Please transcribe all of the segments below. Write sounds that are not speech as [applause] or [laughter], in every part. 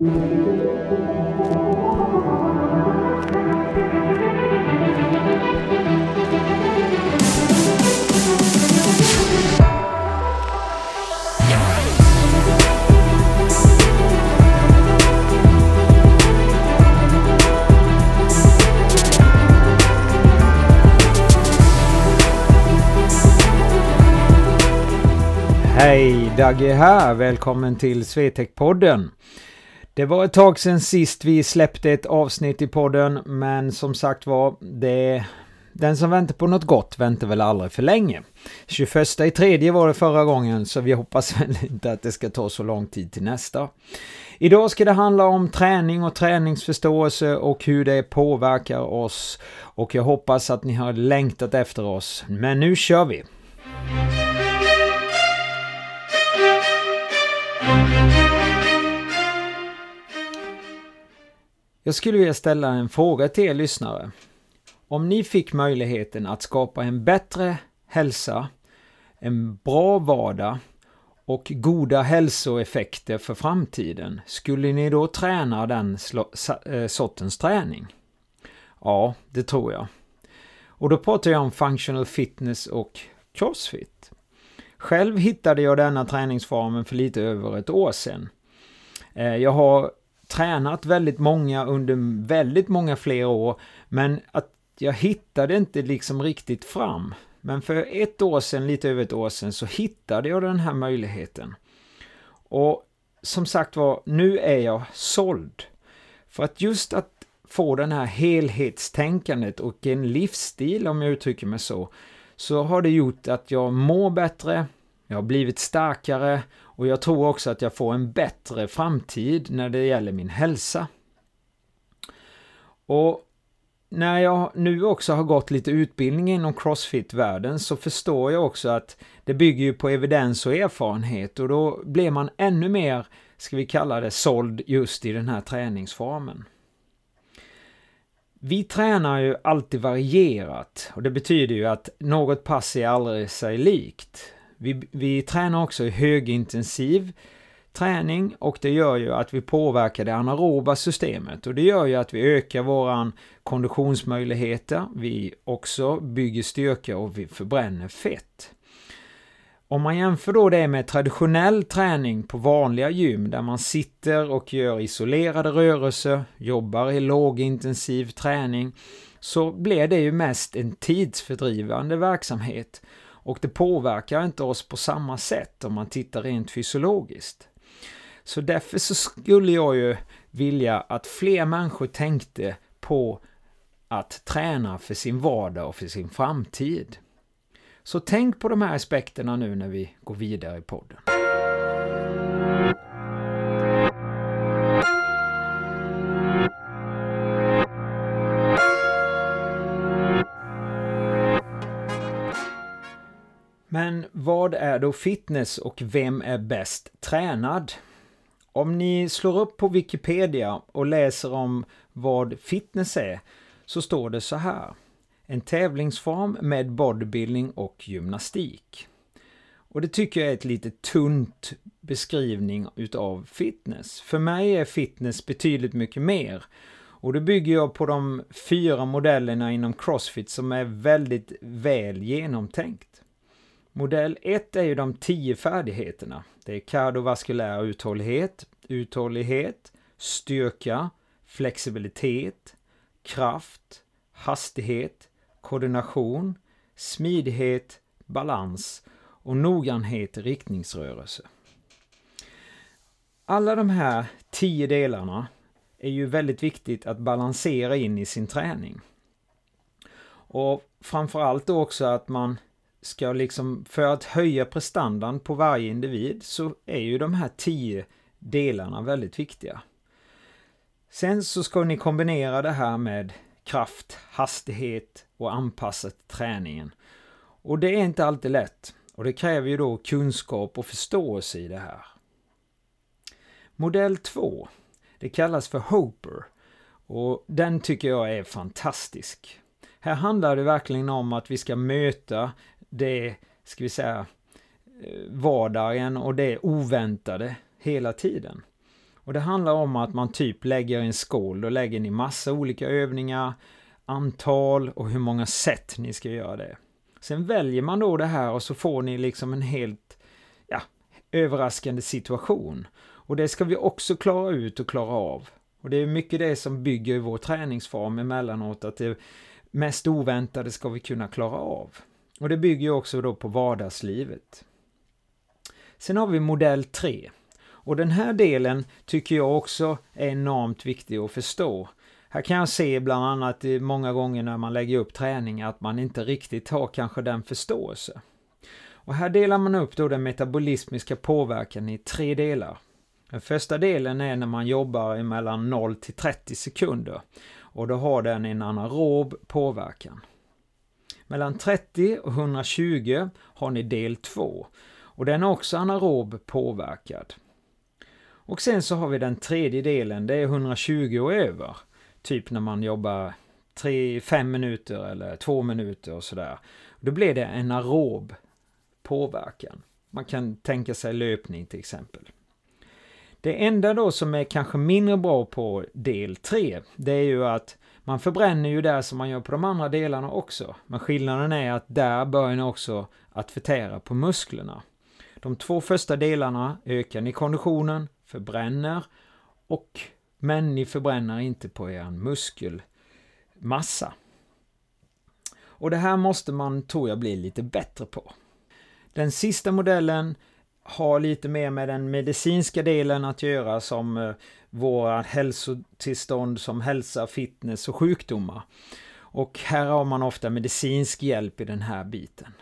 Hej, Dagge här. Välkommen till Swetec-podden. Det var ett tag sedan sist vi släppte ett avsnitt i podden, men som sagt var, det den som väntar på något gott väntar väl aldrig för länge. 21 i tredje var det förra gången, så vi hoppas [laughs] väl inte att det ska ta så lång tid till nästa. Idag ska det handla om träning och träningsförståelse och hur det påverkar oss. Och jag hoppas att ni har längtat efter oss. Men nu kör vi! Jag skulle vilja ställa en fråga till er lyssnare. Om ni fick möjligheten att skapa en bättre hälsa, en bra vardag och goda hälsoeffekter för framtiden, skulle ni då träna den eh, sortens träning? Ja, det tror jag. Och då pratar jag om functional fitness och crossfit. Själv hittade jag denna träningsformen för lite över ett år sedan. Eh, jag har tränat väldigt många under väldigt många fler år, men att jag hittade inte liksom riktigt fram. Men för ett år sedan, lite över ett år sedan, så hittade jag den här möjligheten. Och som sagt var, nu är jag såld. För att just att få den här helhetstänkandet och en livsstil, om jag uttrycker mig så, så har det gjort att jag mår bättre, jag har blivit starkare och jag tror också att jag får en bättre framtid när det gäller min hälsa. Och när jag nu också har gått lite utbildning inom crossfit-världen så förstår jag också att det bygger ju på evidens och erfarenhet och då blir man ännu mer, ska vi kalla det, såld just i den här träningsformen. Vi tränar ju alltid varierat och det betyder ju att något pass är aldrig sig likt. Vi, vi tränar också i högintensiv träning och det gör ju att vi påverkar det anaeroba systemet. Och det gör ju att vi ökar våran konditionsmöjligheter, vi också bygger styrka och vi förbränner fett. Om man jämför då det med traditionell träning på vanliga gym där man sitter och gör isolerade rörelser, jobbar i lågintensiv träning, så blir det ju mest en tidsfördrivande verksamhet och det påverkar inte oss på samma sätt om man tittar rent fysiologiskt. Så därför så skulle jag ju vilja att fler människor tänkte på att träna för sin vardag och för sin framtid. Så tänk på de här aspekterna nu när vi går vidare i podden. Men vad är då fitness och vem är bäst tränad? Om ni slår upp på Wikipedia och läser om vad fitness är så står det så här. En tävlingsform med bodybuilding och gymnastik. Och det tycker jag är ett lite tunt beskrivning utav fitness. För mig är fitness betydligt mycket mer. Och det bygger jag på de fyra modellerna inom Crossfit som är väldigt väl genomtänkt. Modell 1 är ju de tio färdigheterna. Det är kardiovaskulär uthållighet, uthållighet, styrka, flexibilitet, kraft, hastighet, koordination, smidighet, balans och noggrannhet i riktningsrörelse. Alla de här tio delarna är ju väldigt viktigt att balansera in i sin träning. Och framförallt då också att man ska liksom, för att höja prestandan på varje individ så är ju de här tio delarna väldigt viktiga. Sen så ska ni kombinera det här med kraft, hastighet och anpassat träningen. Och det är inte alltid lätt och det kräver ju då kunskap och förståelse i det här. Modell 2, det kallas för Hoper och den tycker jag är fantastisk. Här handlar det verkligen om att vi ska möta det, ska vi säga, eh, vardagen och det oväntade hela tiden. Och det handlar om att man typ lägger en skål, då lägger ni massa olika övningar, antal och hur många sätt ni ska göra det. Sen väljer man då det här och så får ni liksom en helt ja, överraskande situation. Och det ska vi också klara ut och klara av. Och det är mycket det som bygger vår träningsform emellanåt, att det mest oväntade ska vi kunna klara av. Och det bygger ju också då på vardagslivet. Sen har vi modell 3. Och den här delen tycker jag också är enormt viktig att förstå. Här kan jag se bland annat många gånger när man lägger upp träning att man inte riktigt har kanske den förståelse. Och här delar man upp då den metabolismiska påverkan i tre delar. Den första delen är när man jobbar mellan 0 till 30 sekunder och då har den en anaerob påverkan. Mellan 30 och 120 har ni del 2 och den är också anaerob påverkad. Och sen så har vi den tredje delen, det är 120 och över. Typ när man jobbar 3-5 minuter eller 2 minuter och sådär. Då blir det en aerob påverkan. Man kan tänka sig löpning till exempel. Det enda då som är kanske mindre bra på del 3, det är ju att man förbränner ju där som man gör på de andra delarna också. Men skillnaden är att där börjar ni också att förtära på musklerna. De två första delarna ökar ni konditionen, förbränner och men ni förbränner inte på er muskelmassa. Och det här måste man, tror jag, bli lite bättre på. Den sista modellen har lite mer med den medicinska delen att göra som eh, våra hälsotillstånd som hälsa, fitness och sjukdomar. Och här har man ofta medicinsk hjälp i den här biten.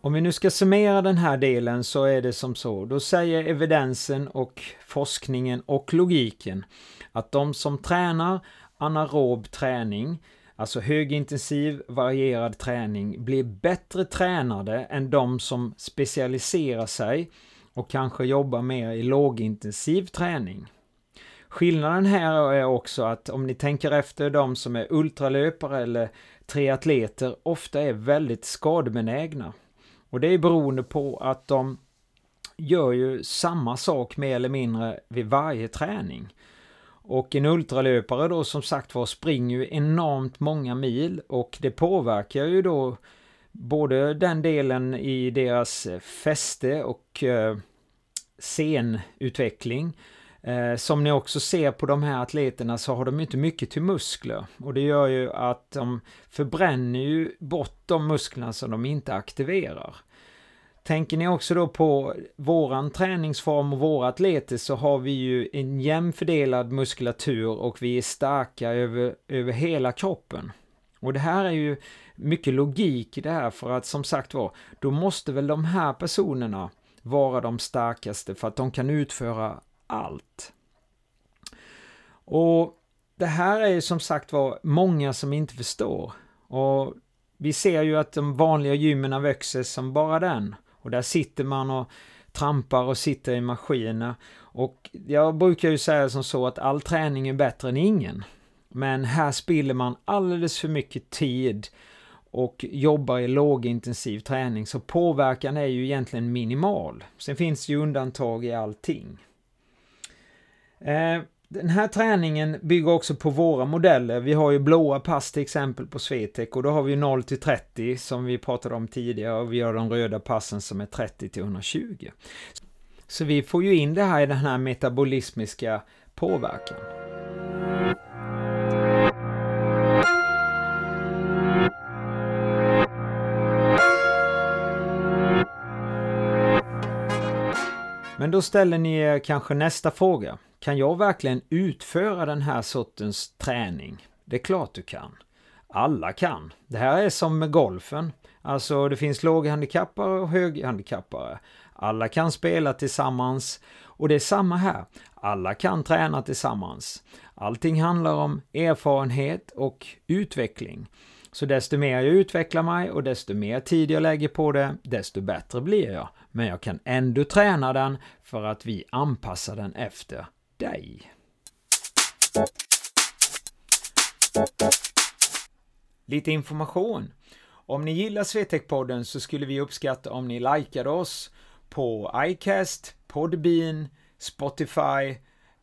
Om vi nu ska summera den här delen så är det som så, då säger evidensen och forskningen och logiken att de som tränar anaerob träning, alltså högintensiv varierad träning, blir bättre tränade än de som specialiserar sig och kanske jobbar mer i lågintensiv träning. Skillnaden här är också att om ni tänker efter de som är ultralöpare eller triatleter ofta är väldigt skadebenägna. Och det är beroende på att de gör ju samma sak mer eller mindre vid varje träning. Och en ultralöpare då som sagt var springer ju enormt många mil och det påverkar ju då både den delen i deras fäste och eh, senutveckling. Eh, som ni också ser på de här atleterna så har de inte mycket till muskler och det gör ju att de förbränner ju bort de musklerna som de inte aktiverar. Tänker ni också då på våran träningsform och våra atleter så har vi ju en jämn fördelad muskulatur och vi är starka över, över hela kroppen. Och det här är ju mycket logik i det här för att som sagt var, då måste väl de här personerna vara de starkaste för att de kan utföra allt. Och det här är ju som sagt var många som inte förstår. Och vi ser ju att de vanliga gymmen växer som bara den. Och där sitter man och trampar och sitter i maskiner. Och jag brukar ju säga som så att all träning är bättre än ingen. Men här spiller man alldeles för mycket tid och jobbar i lågintensiv träning så påverkan är ju egentligen minimal. Sen finns ju undantag i allting. Eh, den här träningen bygger också på våra modeller. Vi har ju blåa pass till exempel på Swetec och då har vi 0 till 30 som vi pratade om tidigare och vi har de röda passen som är 30 till 120. Så vi får ju in det här i den här metabolismiska påverkan. Men då ställer ni er kanske nästa fråga. Kan jag verkligen utföra den här sortens träning? Det är klart du kan. Alla kan. Det här är som med golfen. Alltså det finns låghandikappare och höghandikappare. Alla kan spela tillsammans och det är samma här. Alla kan träna tillsammans. Allting handlar om erfarenhet och utveckling. Så desto mer jag utvecklar mig och desto mer tid jag lägger på det, desto bättre blir jag. Men jag kan ändå träna den för att vi anpassar den efter dig. Lite information. Om ni gillar Swetec-podden så skulle vi uppskatta om ni likade oss på iCast, Podbean, Spotify,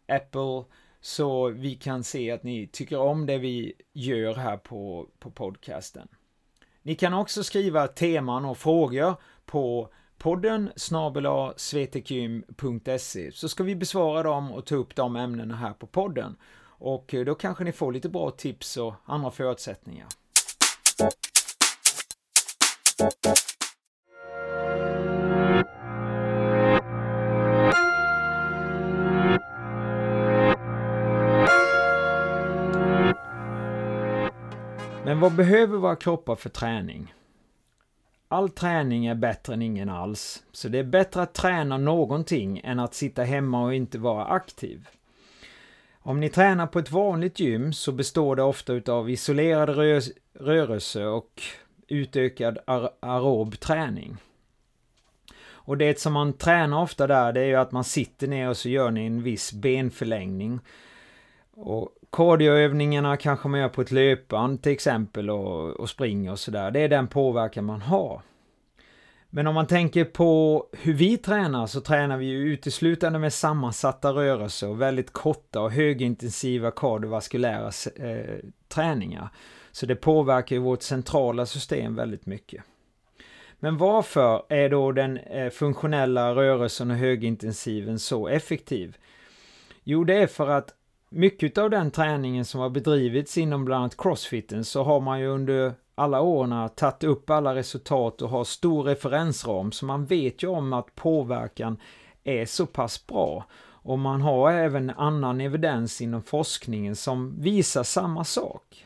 Apple, så vi kan se att ni tycker om det vi gör här på, på podcasten. Ni kan också skriva teman och frågor på podden snabela så ska vi besvara dem och ta upp de ämnena här på podden. Och eh, då kanske ni får lite bra tips och andra förutsättningar. Men vad behöver våra kroppar för träning? All träning är bättre än ingen alls, så det är bättre att träna någonting än att sitta hemma och inte vara aktiv. Om ni tränar på ett vanligt gym så består det ofta av isolerad rö rörelse och utökad aerob träning. Och det som man tränar ofta där, det är ju att man sitter ner och så gör ni en viss benförlängning. Och Kardioövningarna kanske man gör på ett löpband till exempel och, och springer och sådär. Det är den påverkan man har. Men om man tänker på hur vi tränar så tränar vi ju uteslutande med sammansatta rörelser och väldigt korta och högintensiva kardiovaskulära eh, träningar. Så det påverkar ju vårt centrala system väldigt mycket. Men varför är då den eh, funktionella rörelsen och högintensiven så effektiv? Jo, det är för att mycket av den träningen som har bedrivits inom bland annat crossfiten så har man ju under alla åren tagit upp alla resultat och har stor referensram så man vet ju om att påverkan är så pass bra. Och man har även annan evidens inom forskningen som visar samma sak.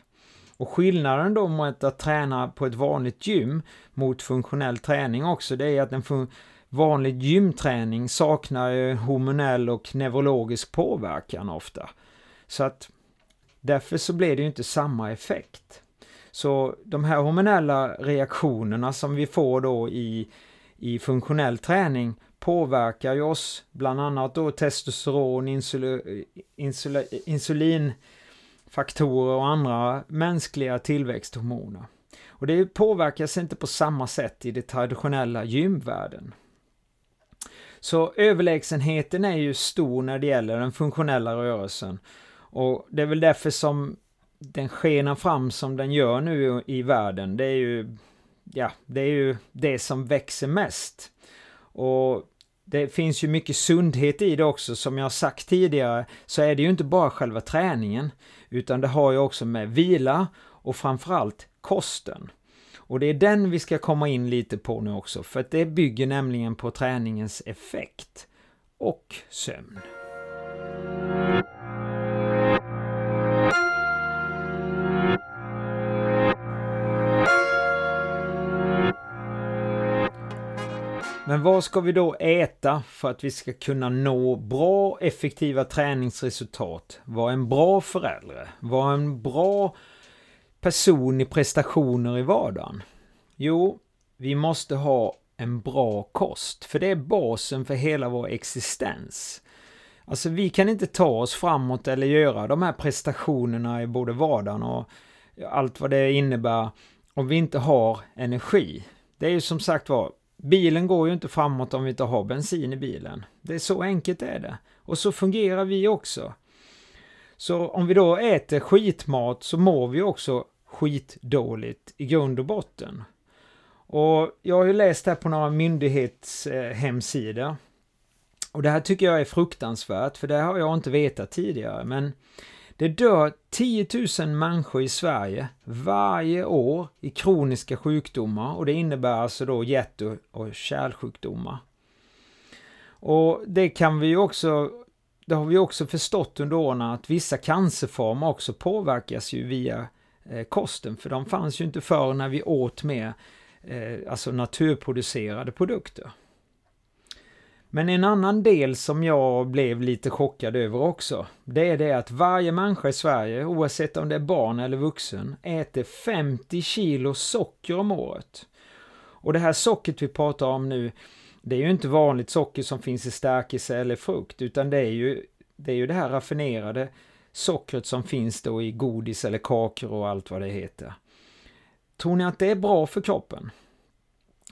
Och skillnaden då mot att träna på ett vanligt gym mot funktionell träning också, det är att en vanlig gymträning saknar ju hormonell och neurologisk påverkan ofta. Så att därför så blir det ju inte samma effekt. Så de här hormonella reaktionerna som vi får då i, i funktionell träning påverkar ju oss, bland annat då testosteron, insul, insul, insulinfaktorer och andra mänskliga tillväxthormoner. Och det påverkas inte på samma sätt i den traditionella gymvärlden. Så överlägsenheten är ju stor när det gäller den funktionella rörelsen och det är väl därför som den skenar fram som den gör nu i världen. Det är ju, ja, det är ju det som växer mest. Och det finns ju mycket sundhet i det också. Som jag sagt tidigare så är det ju inte bara själva träningen. Utan det har ju också med vila och framförallt kosten. Och det är den vi ska komma in lite på nu också. För att det bygger nämligen på träningens effekt. Och sömn. Men vad ska vi då äta för att vi ska kunna nå bra effektiva träningsresultat? Vara en bra förälder? Vara en bra person i prestationer i vardagen? Jo, vi måste ha en bra kost, för det är basen för hela vår existens. Alltså vi kan inte ta oss framåt eller göra de här prestationerna i både vardagen och allt vad det innebär om vi inte har energi. Det är ju som sagt var, Bilen går ju inte framåt om vi inte har bensin i bilen. Det är så enkelt är det. Och så fungerar vi också. Så om vi då äter skitmat så mår vi också skitdåligt i grund och botten. Och jag har ju läst här på några myndighetshemsidor. Och det här tycker jag är fruktansvärt, för det har jag inte vetat tidigare. Men det dör 10 000 människor i Sverige varje år i kroniska sjukdomar och det innebär alltså då hjärt och kärlsjukdomar. Och det kan vi ju också, det har vi också förstått under åren att vissa cancerformer också påverkas ju via eh, kosten, för de fanns ju inte förr när vi åt mer eh, alltså naturproducerade produkter. Men en annan del som jag blev lite chockad över också, det är det att varje människa i Sverige, oavsett om det är barn eller vuxen, äter 50 kilo socker om året. Och det här sockret vi pratar om nu, det är ju inte vanligt socker som finns i stärkelse eller frukt, utan det är ju det, är ju det här raffinerade sockret som finns då i godis eller kakor och allt vad det heter. Tror ni att det är bra för kroppen?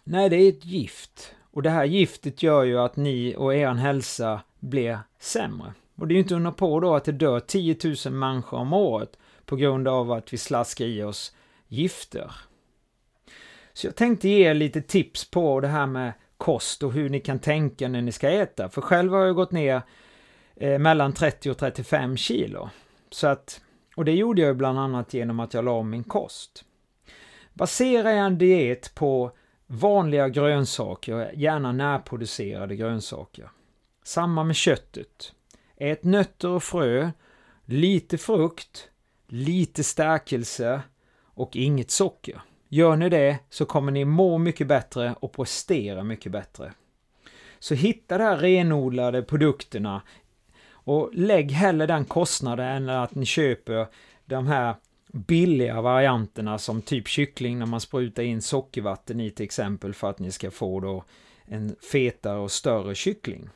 Nej, det är ett gift. Och det här giftet gör ju att ni och er hälsa blir sämre. Och det är ju inte undra på då att det dör 10 000 människor om året på grund av att vi slaskar i oss gifter. Så jag tänkte ge er lite tips på det här med kost och hur ni kan tänka när ni ska äta. För själv har jag gått ner eh, mellan 30 och 35 kilo. Så att, och det gjorde jag bland annat genom att jag la om min kost. Basera en diet på vanliga grönsaker, gärna närproducerade grönsaker. Samma med köttet. Ät nötter och frö, lite frukt, lite stärkelse och inget socker. Gör ni det så kommer ni må mycket bättre och prestera mycket bättre. Så hitta de här renodlade produkterna och lägg hellre den kostnaden än att ni köper de här billiga varianterna som typ kyckling när man sprutar in sockervatten i till exempel för att ni ska få då en fetare och större kyckling.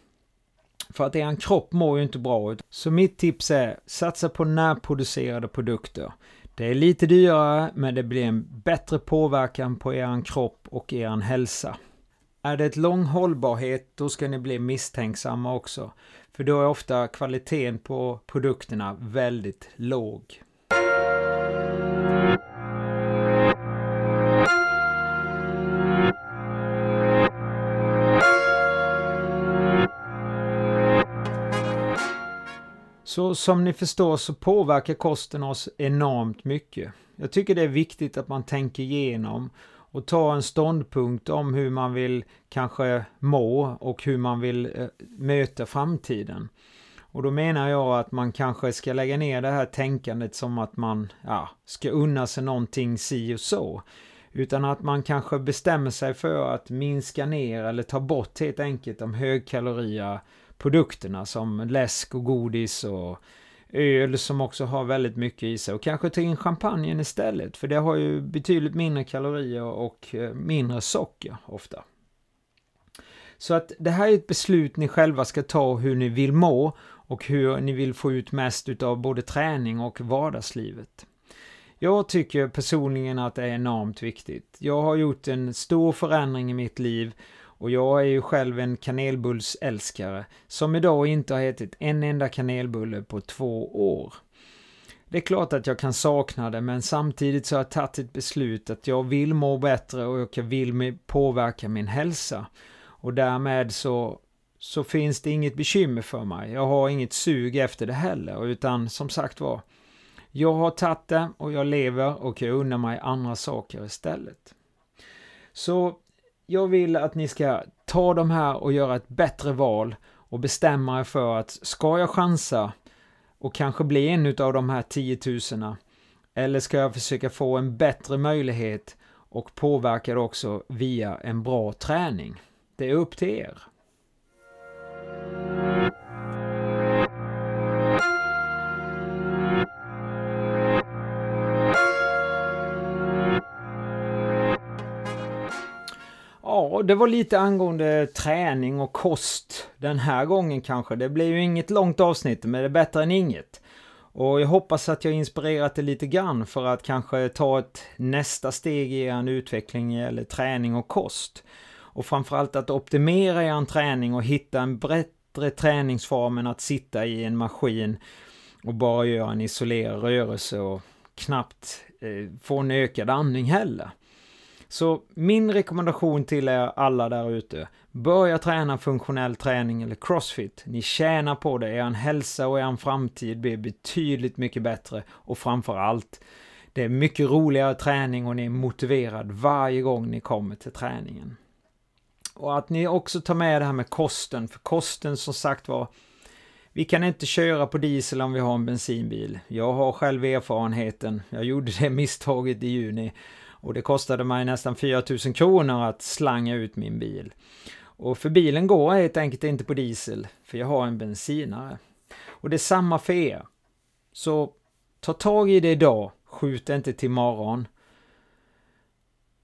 För att er kropp mår ju inte bra ut. Så mitt tips är satsa på närproducerade produkter. Det är lite dyrare men det blir en bättre påverkan på er kropp och er hälsa. Är det ett lång hållbarhet då ska ni bli misstänksamma också. För då är ofta kvaliteten på produkterna väldigt låg. Så som ni förstår så påverkar kosten oss enormt mycket. Jag tycker det är viktigt att man tänker igenom och tar en ståndpunkt om hur man vill kanske må och hur man vill eh, möta framtiden. Och då menar jag att man kanske ska lägga ner det här tänkandet som att man ja, ska unna sig någonting si och så. Utan att man kanske bestämmer sig för att minska ner eller ta bort helt enkelt de högkaloriga produkterna som läsk och godis och öl som också har väldigt mycket i sig och kanske ta in champagnen istället för det har ju betydligt mindre kalorier och eh, mindre socker ofta. Så att det här är ett beslut ni själva ska ta hur ni vill må och hur ni vill få ut mest utav både träning och vardagslivet. Jag tycker personligen att det är enormt viktigt. Jag har gjort en stor förändring i mitt liv och jag är ju själv en kanelbullsälskare som idag inte har ätit en enda kanelbulle på två år. Det är klart att jag kan sakna det men samtidigt så har jag tagit ett beslut att jag vill må bättre och jag vill påverka min hälsa. Och därmed så, så finns det inget bekymmer för mig. Jag har inget sug efter det heller utan som sagt var jag har tagit det och jag lever och jag unnar mig andra saker istället. Så jag vill att ni ska ta de här och göra ett bättre val och bestämma er för att ska jag chansa och kanske bli en av de här 10 000 eller ska jag försöka få en bättre möjlighet och påverka det också via en bra träning? Det är upp till er. Det var lite angående träning och kost den här gången kanske. Det blir ju inget långt avsnitt, men det är bättre än inget. Och jag hoppas att jag inspirerat er lite grann för att kanske ta ett nästa steg i er utveckling eller träning och kost. Och framförallt att optimera er träning och hitta en bättre träningsform än att sitta i en maskin och bara göra en isolerad rörelse och knappt eh, få en ökad andning heller. Så min rekommendation till er alla där ute, börja träna funktionell träning eller crossfit. Ni tjänar på det, er hälsa och er framtid blir betydligt mycket bättre och framför allt, det är mycket roligare träning och ni är motiverad varje gång ni kommer till träningen. Och att ni också tar med det här med kosten, för kosten som sagt var, vi kan inte köra på diesel om vi har en bensinbil. Jag har själv erfarenheten, jag gjorde det misstaget i juni och det kostade mig nästan 4000 kronor att slanga ut min bil. Och för bilen går helt enkelt inte på diesel, för jag har en bensinare. Och det är samma för er. Så ta tag i det idag, skjut inte till imorgon.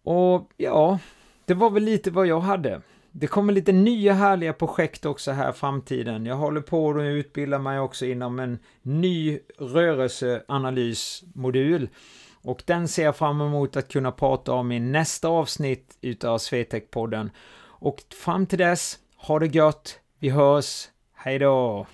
Och ja, det var väl lite vad jag hade. det kommer lite nya härliga projekt också här framtiden. Jag håller på att utbilda mig också inom en ny rörelseanalysmodul. Och den ser jag fram emot att kunna prata om i nästa avsnitt utav Swetec-podden. Och fram till dess, ha det gött, vi hörs, hejdå!